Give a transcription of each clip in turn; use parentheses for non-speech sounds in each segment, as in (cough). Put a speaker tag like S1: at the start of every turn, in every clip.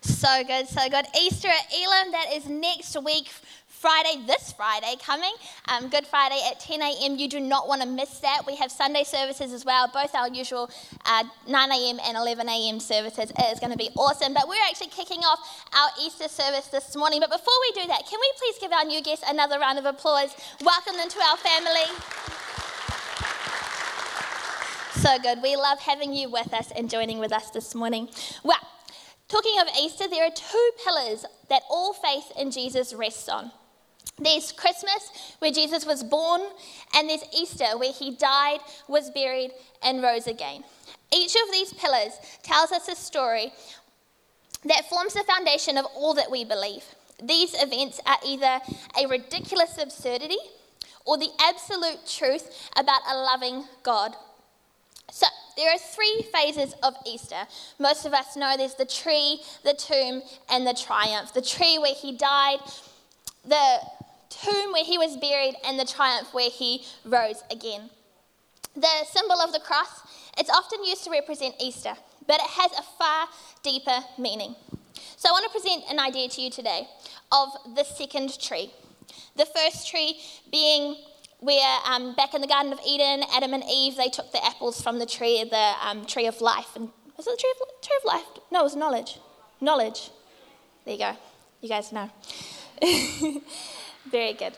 S1: So good, so good. Easter at Elim, that is next week. Friday, this Friday coming, um, Good Friday at 10 a.m. You do not want to miss that. We have Sunday services as well, both our usual uh, 9 a.m. and 11 a.m. services. It is going to be awesome. But we're actually kicking off our Easter service this morning. But before we do that, can we please give our new guests another round of applause? Welcome them to our family. So good. We love having you with us and joining with us this morning. Well, talking of Easter, there are two pillars that all faith in Jesus rests on. There's Christmas, where Jesus was born, and there's Easter, where he died, was buried, and rose again. Each of these pillars tells us a story that forms the foundation of all that we believe. These events are either a ridiculous absurdity or the absolute truth about a loving God. So, there are three phases of Easter. Most of us know there's the tree, the tomb, and the triumph. The tree where he died, the tomb where he was buried, and the triumph where he rose again. The symbol of the cross, it's often used to represent Easter, but it has a far deeper meaning. So I want to present an idea to you today of the second tree. The first tree being where um, back in the Garden of Eden, Adam and Eve, they took the apples from the tree, the um, tree of life. And was it the tree of, tree of life? No, it was knowledge. Knowledge. There you go. You guys know. (laughs) Very good.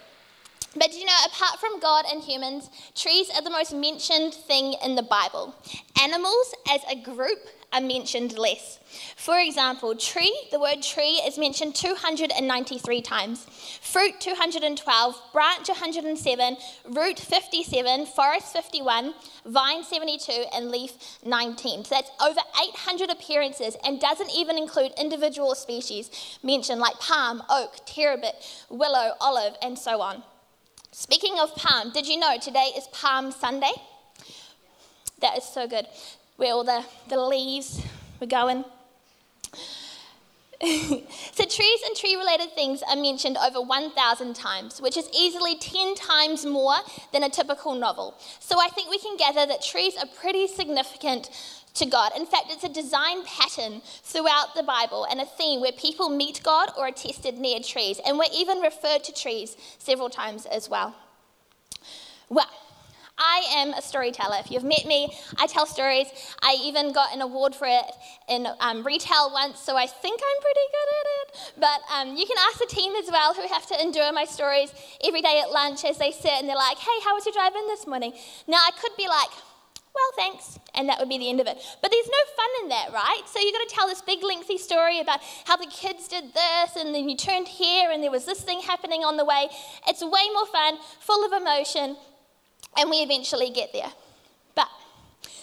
S1: But you know, apart from God and humans, trees are the most mentioned thing in the Bible. Animals as a group are mentioned less. For example, tree, the word tree is mentioned 293 times, fruit 212, branch 107, root 57, forest 51, vine 72, and leaf 19. So that's over 800 appearances and doesn't even include individual species mentioned like palm, oak, terebinth, willow, olive, and so on. Speaking of palm, did you know today is Palm Sunday? That is so good. Where all the, the leaves were going. (laughs) so, trees and tree related things are mentioned over 1,000 times, which is easily 10 times more than a typical novel. So, I think we can gather that trees are pretty significant to God. In fact, it's a design pattern throughout the Bible and a theme where people meet God or are tested near trees. And we're even referred to trees several times as well. Well, I am a storyteller. If you've met me, I tell stories. I even got an award for it in um, retail once, so I think I'm pretty good at it. But um, you can ask the team as well who have to endure my stories every day at lunch as they sit and they're like, hey, how was your drive in this morning? Now, I could be like, well, thanks, and that would be the end of it. But there's no fun in that, right? So you've got to tell this big, lengthy story about how the kids did this, and then you turned here, and there was this thing happening on the way. It's way more fun, full of emotion, and we eventually get there. But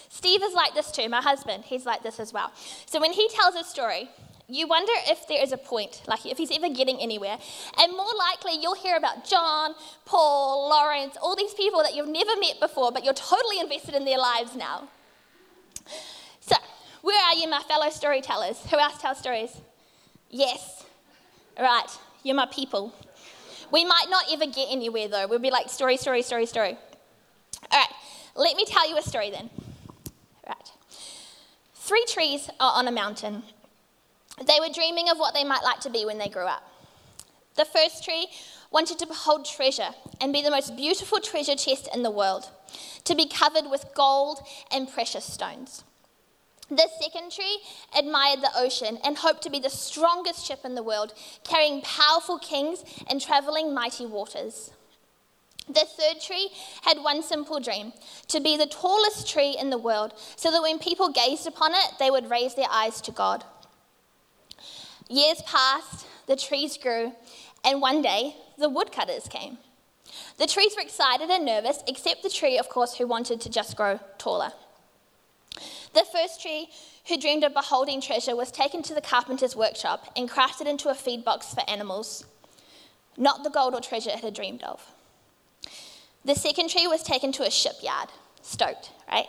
S1: Steve is like this too, my husband. He's like this as well. So when he tells a story, you wonder if there is a point, like if he's ever getting anywhere. And more likely, you'll hear about John, Paul, Lawrence, all these people that you've never met before, but you're totally invested in their lives now. So, where are you, my fellow storytellers? Who else tells stories? Yes. Right, you're my people. We might not ever get anywhere though. We'll be like story, story, story, story. All right, let me tell you a story then. Right. Three trees are on a mountain. They were dreaming of what they might like to be when they grew up. The first tree wanted to behold treasure and be the most beautiful treasure chest in the world, to be covered with gold and precious stones. The second tree admired the ocean and hoped to be the strongest ship in the world, carrying powerful kings and traveling mighty waters. The third tree had one simple dream to be the tallest tree in the world, so that when people gazed upon it, they would raise their eyes to God. Years passed, the trees grew, and one day the woodcutters came. The trees were excited and nervous, except the tree, of course, who wanted to just grow taller. The first tree, who dreamed of beholding treasure, was taken to the carpenter's workshop and crafted into a feed box for animals, not the gold or treasure it had dreamed of. The second tree was taken to a shipyard, stoked, right?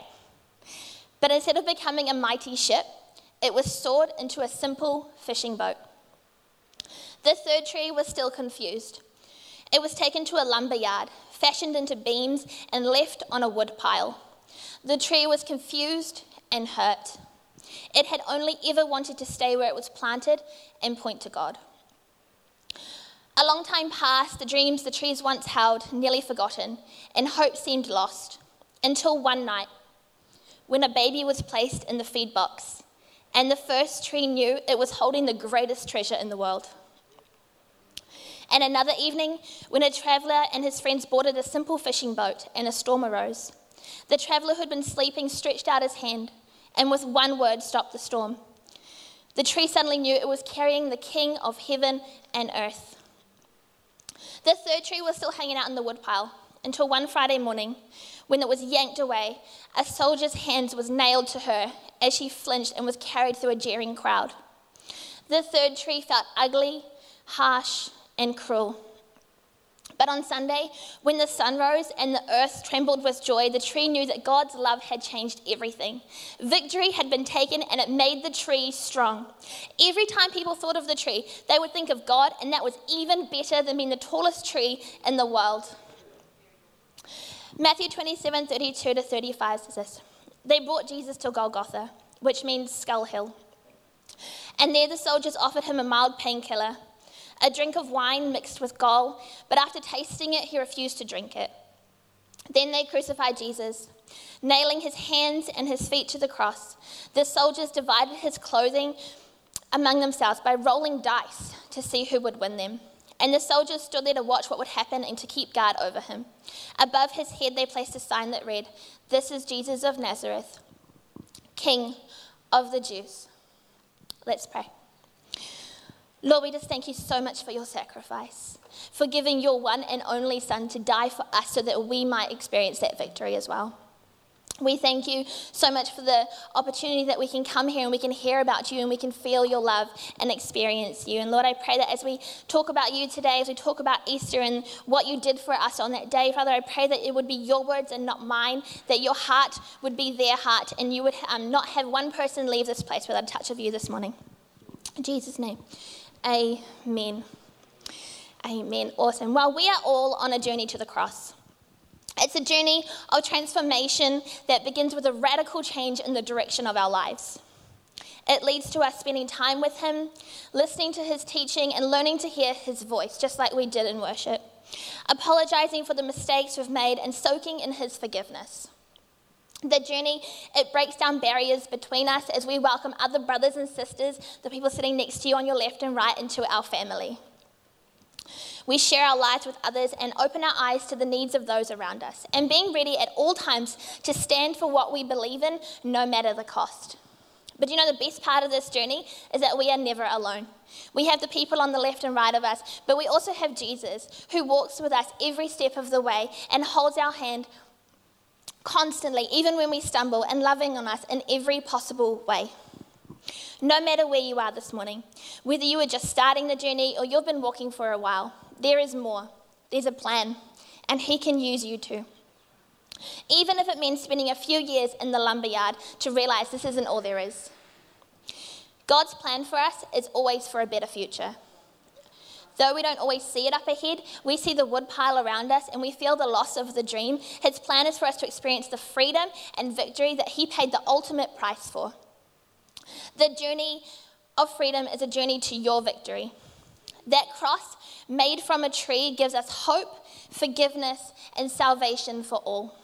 S1: But instead of becoming a mighty ship, it was sawed into a simple fishing boat. The third tree was still confused. It was taken to a lumber yard, fashioned into beams, and left on a wood pile. The tree was confused and hurt. It had only ever wanted to stay where it was planted and point to God. A long time passed, the dreams the trees once held nearly forgotten, and hope seemed lost, until one night when a baby was placed in the feed box, and the first tree knew it was holding the greatest treasure in the world. And another evening, when a traveller and his friends boarded a simple fishing boat and a storm arose, the traveller who had been sleeping stretched out his hand and with one word stopped the storm. The tree suddenly knew it was carrying the King of heaven and earth. The third tree was still hanging out in the woodpile until one Friday morning, when it was yanked away, a soldier's hand was nailed to her as she flinched and was carried through a jeering crowd. The third tree felt ugly, harsh, and cruel. But on Sunday, when the sun rose and the earth trembled with joy, the tree knew that God's love had changed everything. Victory had been taken and it made the tree strong. Every time people thought of the tree, they would think of God, and that was even better than being the tallest tree in the world. Matthew 27 32 to 35 says this They brought Jesus to Golgotha, which means skull hill. And there the soldiers offered him a mild painkiller a drink of wine mixed with gall, but after tasting it, he refused to drink it. Then they crucified Jesus, nailing his hands and his feet to the cross. The soldiers divided his clothing among themselves by rolling dice to see who would win them. And the soldiers stood there to watch what would happen and to keep guard over him. Above his head, they placed a sign that read, This is Jesus of Nazareth, King of the Jews. Let's pray. Lord, we just thank you so much for your sacrifice, for giving your one and only Son to die for us so that we might experience that victory as well. We thank you so much for the opportunity that we can come here and we can hear about you and we can feel your love and experience you. And Lord, I pray that as we talk about you today, as we talk about Easter and what you did for us on that day, Father, I pray that it would be your words and not mine, that your heart would be their heart, and you would um, not have one person leave this place without a touch of you this morning. In Jesus' name. Amen. Amen. Awesome. Well, we are all on a journey to the cross. It's a journey of transformation that begins with a radical change in the direction of our lives. It leads to us spending time with Him, listening to His teaching, and learning to hear His voice, just like we did in worship, apologizing for the mistakes we've made, and soaking in His forgiveness. The journey, it breaks down barriers between us as we welcome other brothers and sisters, the people sitting next to you on your left and right, into our family. We share our lives with others and open our eyes to the needs of those around us, and being ready at all times to stand for what we believe in, no matter the cost. But you know, the best part of this journey is that we are never alone. We have the people on the left and right of us, but we also have Jesus who walks with us every step of the way and holds our hand constantly, even when we stumble, and loving on us in every possible way. No matter where you are this morning, whether you are just starting the journey or you've been walking for a while, there is more. There's a plan, and He can use you too. Even if it means spending a few years in the lumberyard to realize this isn't all there is. God's plan for us is always for a better future. Though we don't always see it up ahead, we see the woodpile around us and we feel the loss of the dream. His plan is for us to experience the freedom and victory that He paid the ultimate price for. The journey of freedom is a journey to your victory. That cross made from a tree gives us hope, forgiveness, and salvation for all.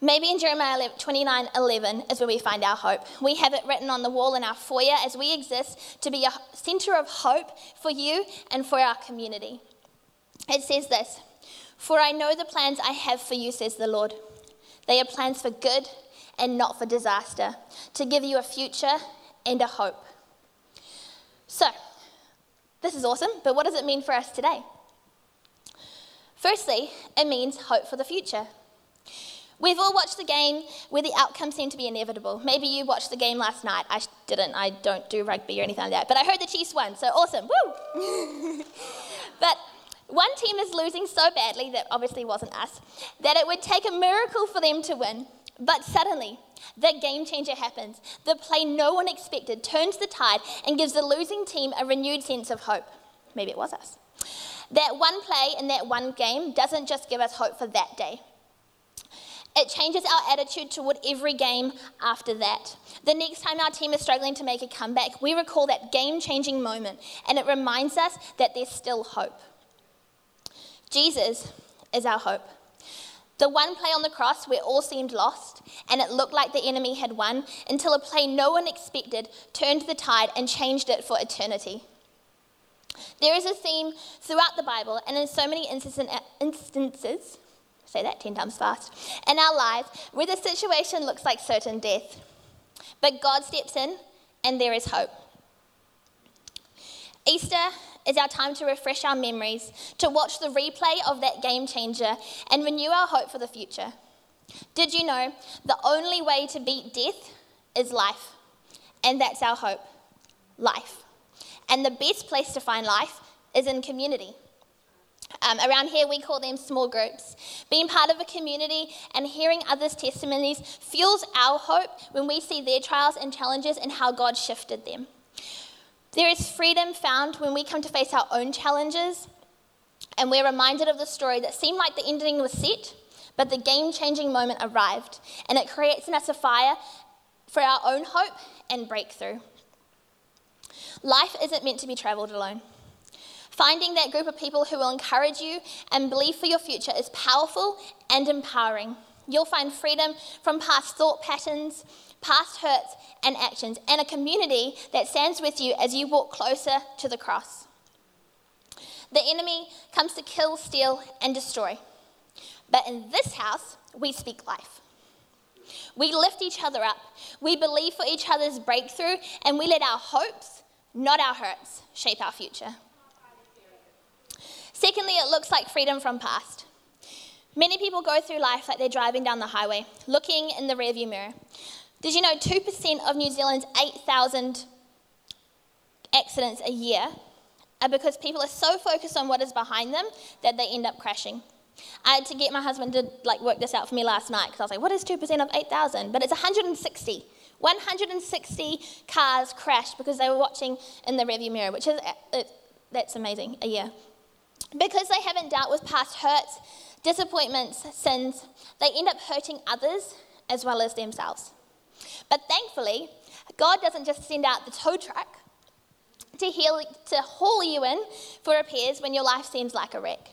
S1: Maybe in Jeremiah 29 11 is where we find our hope. We have it written on the wall in our foyer as we exist to be a center of hope for you and for our community. It says this For I know the plans I have for you, says the Lord. They are plans for good and not for disaster, to give you a future and a hope. So, this is awesome, but what does it mean for us today? Firstly, it means hope for the future. We've all watched the game where the outcome seemed to be inevitable. Maybe you watched the game last night. I didn't. I don't do rugby or anything like that. But I heard the Chiefs won, so awesome. Woo! (laughs) but one team is losing so badly, that obviously wasn't us, that it would take a miracle for them to win. But suddenly, the game changer happens. The play no one expected turns the tide and gives the losing team a renewed sense of hope. Maybe it was us. That one play in that one game doesn't just give us hope for that day, It changes our attitude toward every game after that. The next time our team is struggling to make a comeback, we recall that game changing moment and it reminds us that there's still hope. Jesus is our hope. The one play on the cross where all seemed lost and it looked like the enemy had won until a play no one expected turned the tide and changed it for eternity. There is a theme throughout the Bible and in so many instances, say that 10 times fast, in our lives where the situation looks like certain death. But God steps in and there is hope. Easter is our time to refresh our memories, to watch the replay of that game changer, and renew our hope for the future. Did you know the only way to beat death is life? And that's our hope life. And the best place to find life is in community. Um, around here, we call them small groups. Being part of a community and hearing others' testimonies fuels our hope when we see their trials and challenges and how God shifted them. There is freedom found when we come to face our own challenges and we're reminded of the story that seemed like the ending was set, but the game changing moment arrived, and it creates in us a fire for our own hope and breakthrough. Life isn't meant to be traveled alone. Finding that group of people who will encourage you and believe for your future is powerful and empowering. You'll find freedom from past thought patterns, past hurts and actions, and a community that stands with you as you walk closer to the cross. The enemy comes to kill, steal, and destroy. But in this house, we speak life. We lift each other up. We believe for each other's breakthrough, and we let our hopes, not our hurts, shape our future. Secondly, it looks like freedom from past. Many people go through life like they're driving down the highway, looking in the rearview mirror. Did you know 2% of New Zealand's 8,000 accidents a year are because people are so focused on what is behind them that they end up crashing? I had to get my husband to like work this out for me last night because I was like, what is 2% of 8,000? But it's 160. 160 cars crashed because they were watching in the rearview mirror, which is it, that's amazing a year. Because they haven't dealt with past hurts, disappointments, sins, they end up hurting others as well as themselves. But thankfully, God doesn't just send out the tow truck to, heal, to haul you in for repairs when your life seems like a wreck.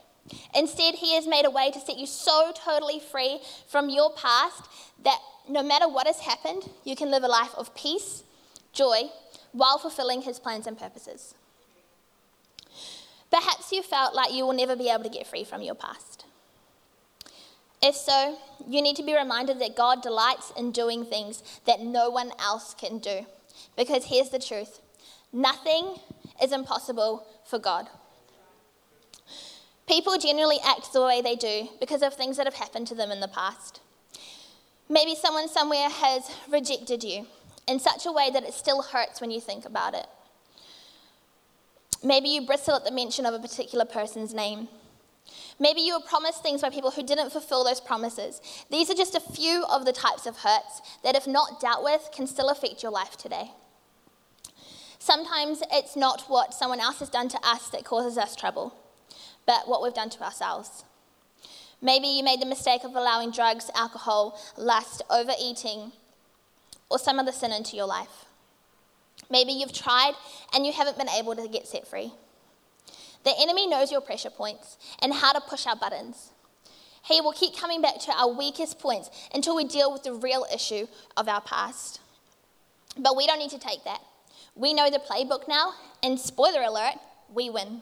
S1: Instead, He has made a way to set you so totally free from your past that no matter what has happened, you can live a life of peace, joy, while fulfilling His plans and purposes. Perhaps you felt like you will never be able to get free from your past. If so, you need to be reminded that God delights in doing things that no one else can do. Because here's the truth nothing is impossible for God. People generally act the way they do because of things that have happened to them in the past. Maybe someone somewhere has rejected you in such a way that it still hurts when you think about it. Maybe you bristle at the mention of a particular person's name. Maybe you were promised things by people who didn't fulfill those promises. These are just a few of the types of hurts that, if not dealt with, can still affect your life today. Sometimes it's not what someone else has done to us that causes us trouble, but what we've done to ourselves. Maybe you made the mistake of allowing drugs, alcohol, lust, overeating, or some other sin into your life. Maybe you've tried and you haven't been able to get set free. The enemy knows your pressure points and how to push our buttons. He will keep coming back to our weakest points until we deal with the real issue of our past. But we don't need to take that. We know the playbook now, and spoiler alert, we win.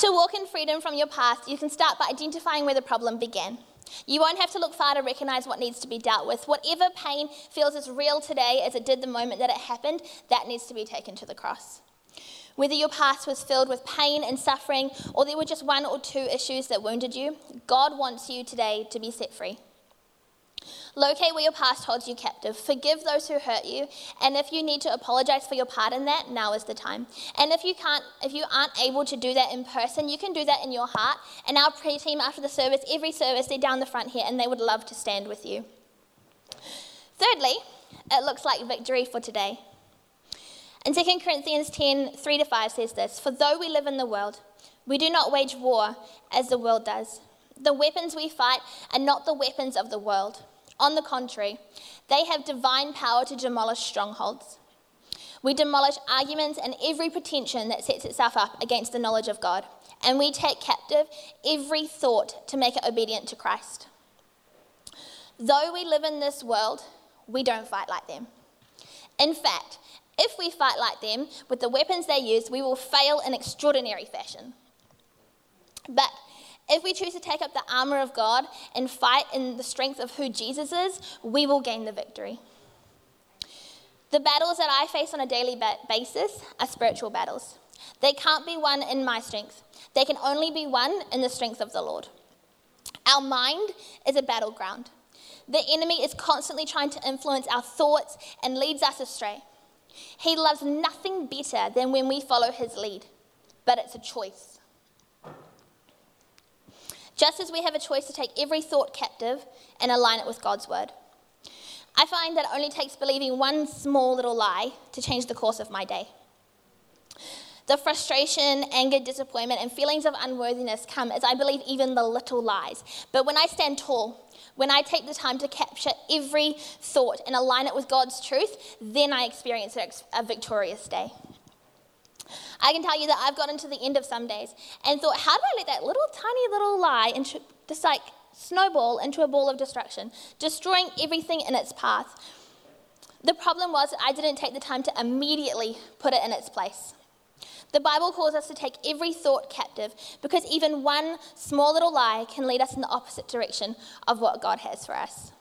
S1: to walk in freedom from your past, you can start by identifying where the problem began. You won't have to look far to recognize what needs to be dealt with. Whatever pain feels as real today as it did the moment that it happened, that needs to be taken to the cross. Whether your past was filled with pain and suffering, or there were just one or two issues that wounded you, God wants you today to be set free. Locate where your past holds you captive. Forgive those who hurt you. And if you need to apologize for your part in that, now is the time. And if you can't, if you aren't able to do that in person, you can do that in your heart. And our prayer team after the service, every service, they're down the front here and they would love to stand with you. Thirdly, it looks like victory for today. And 2 Corinthians 10 3 to 5 says this For though we live in the world, We do not wage war as the world does. The weapons we fight are not the weapons of the world. On the contrary, they have divine power to demolish strongholds. We demolish arguments and every pretension that sets itself up against the knowledge of God, and we take captive every thought to make it obedient to Christ. Though we live in this world, we don't fight like them. In fact, if we fight like them with the weapons they use, we will fail in extraordinary fashion. But if we choose to take up the armor of God and fight in the strength of who Jesus is, we will gain the victory. The battles that I face on a daily basis are spiritual battles. They can't be won in my strength, they can only be won in the strength of the Lord. Our mind is a battleground. The enemy is constantly trying to influence our thoughts and leads us astray. He loves nothing better than when we follow his lead, but it's a choice. Just as we have a choice to take every thought captive and align it with God's word. I find that it only takes believing one small little lie to change the course of my day. The frustration, anger, disappointment, and feelings of unworthiness come as I believe even the little lies. But when I stand tall, when I take the time to capture every thought and align it with God's truth, then I experience a victorious day. I can tell you that I've gotten to the end of some days and thought, how do I let that little tiny little lie into just like snowball into a ball of destruction, destroying everything in its path? The problem was I didn't take the time to immediately put it in its place. The Bible calls us to take every thought captive because even one small little lie can lead us in the opposite direction of what God has for us.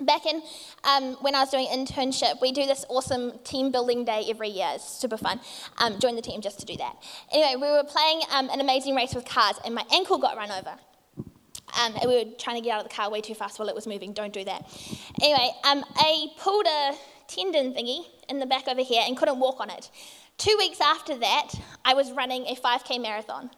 S1: Back in um, when I was doing internship, we do this awesome team building day every year. It's super fun. Um, join the team just to do that. Anyway, we were playing um, an amazing race with cars, and my ankle got run over. Um, we were trying to get out of the car way too fast while it was moving. Don't do that. Anyway, um, I pulled a tendon thingy in the back over here and couldn't walk on it. Two weeks after that, I was running a 5K marathon.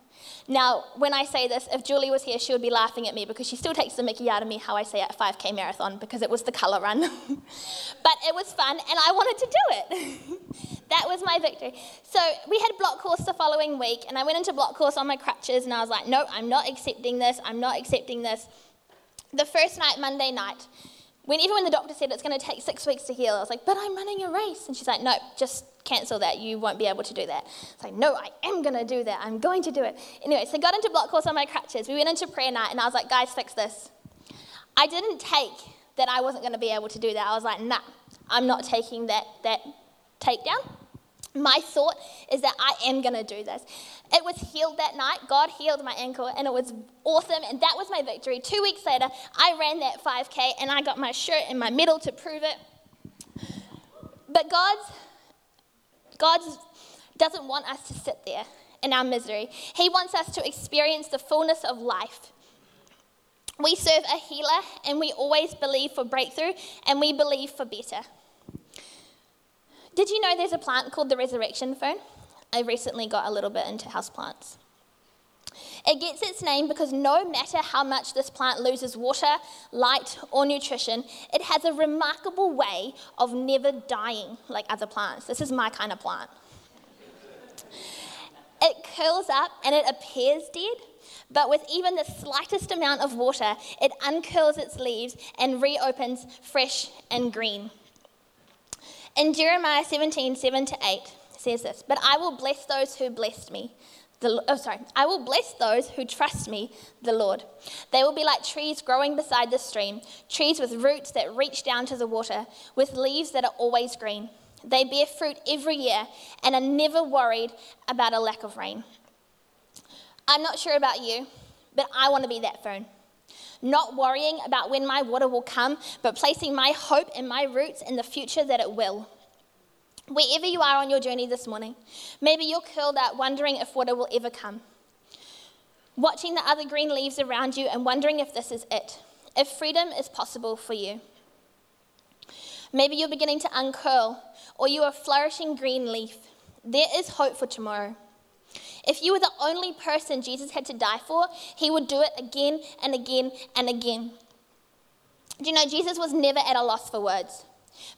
S1: Now, when I say this, if Julie was here, she would be laughing at me because she still takes the mickey out of me how I say it 5K marathon because it was the colour run. (laughs) but it was fun and I wanted to do it. (laughs) that was my victory. So we had block course the following week and I went into block course on my crutches and I was like, no, I'm not accepting this. I'm not accepting this. The first night, Monday night, when even when the doctor said it's going to take six weeks to heal, I was like, but I'm running a race. And she's like, no, just cancel that. You won't be able to do that. It's like, no, I am going to do that. I'm going to do it. Anyway, so I got into block course on my crutches. We went into prayer night, and I was like, guys, fix this. I didn't take that I wasn't going to be able to do that. I was like, nah, I'm not taking that, that takedown. My thought is that I am going to do this. It was healed that night. God healed my ankle, and it was awesome. And that was my victory. Two weeks later, I ran that 5K, and I got my shirt and my medal to prove it. But God's, God doesn't want us to sit there in our misery. He wants us to experience the fullness of life. We serve a healer, and we always believe for breakthrough, and we believe for better. Did you know there's a plant called the resurrection fern? I recently got a little bit into houseplants. It gets its name because no matter how much this plant loses water, light, or nutrition, it has a remarkable way of never dying like other plants. This is my kind of plant. It curls up and it appears dead, but with even the slightest amount of water, it uncurls its leaves and reopens fresh and green. In Jeremiah 17, 7 to 8, says this, But I will bless those who bless me. The, oh, sorry. I will bless those who trust me, the Lord. They will be like trees growing beside the stream, trees with roots that reach down to the water, with leaves that are always green. They bear fruit every year and are never worried about a lack of rain. I'm not sure about you, but I want to be that fern. Not worrying about when my water will come, but placing my hope and my roots in the future that it will. Wherever you are on your journey this morning, maybe you're curled up wondering if water will ever come. Watching the other green leaves around you and wondering if this is it, if freedom is possible for you. Maybe you're beginning to uncurl, or you are a flourishing green leaf. There is hope for tomorrow. If you were the only person Jesus had to die for, he would do it again and again and again. Do you know, Jesus was never at a loss for words.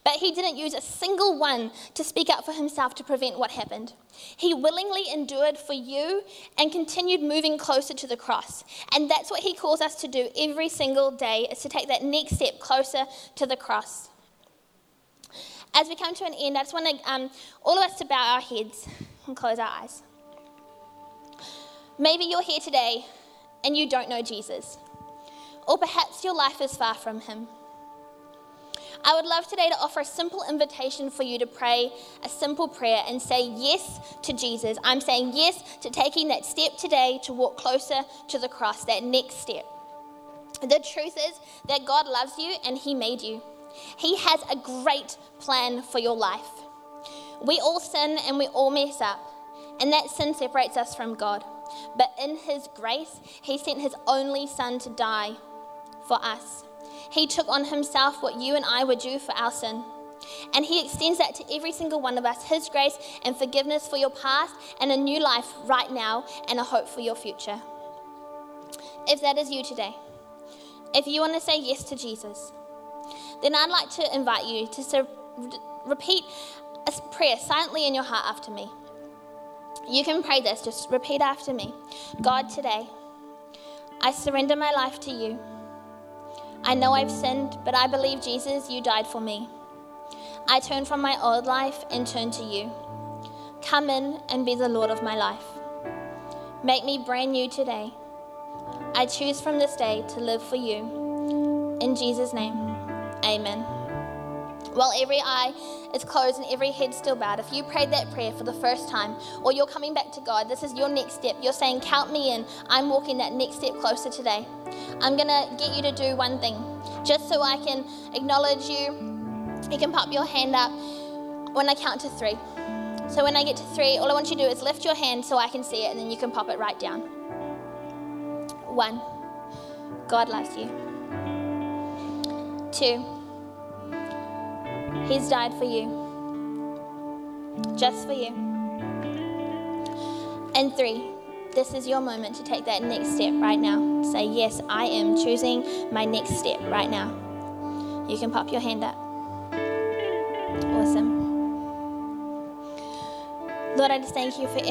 S1: But he didn't use a single one to speak up for himself to prevent what happened. He willingly endured for you and continued moving closer to the cross. And that's what he calls us to do every single day is to take that next step closer to the cross. As we come to an end, I just want to, um, all of us to bow our heads and close our eyes. Maybe you're here today and you don't know Jesus, or perhaps your life is far from him. I would love today to offer a simple invitation for you to pray a simple prayer and say yes to Jesus. I'm saying yes to taking that step today to walk closer to the cross, that next step. The truth is that God loves you and He made you. He has a great plan for your life. We all sin and we all mess up, and that sin separates us from God. But in His grace, He sent His only Son to die for us. He took on himself what you and I were due for our sin. And He extends that to every single one of us His grace and forgiveness for your past, and a new life right now, and a hope for your future. If that is you today, if you want to say yes to Jesus, then I'd like to invite you to repeat a prayer silently in your heart after me. You can pray this, just repeat after me God, today, I surrender my life to you. I know I've sinned, but I believe, Jesus, you died for me. I turn from my old life and turn to you. Come in and be the Lord of my life. Make me brand new today. I choose from this day to live for you. In Jesus' name, amen. While every eye is closed and every head still bowed, if you prayed that prayer for the first time or you're coming back to God, this is your next step. You're saying, Count me in. I'm walking that next step closer today. I'm going to get you to do one thing just so I can acknowledge you. You can pop your hand up when I count to three. So when I get to three, all I want you to do is lift your hand so I can see it, and then you can pop it right down. One, God loves you. Two, He's died for you, just for you. And three, this is your moment to take that next step right now. Say, Yes, I am choosing my next step right now. You can pop your hand up. Awesome. Lord, I just thank you for every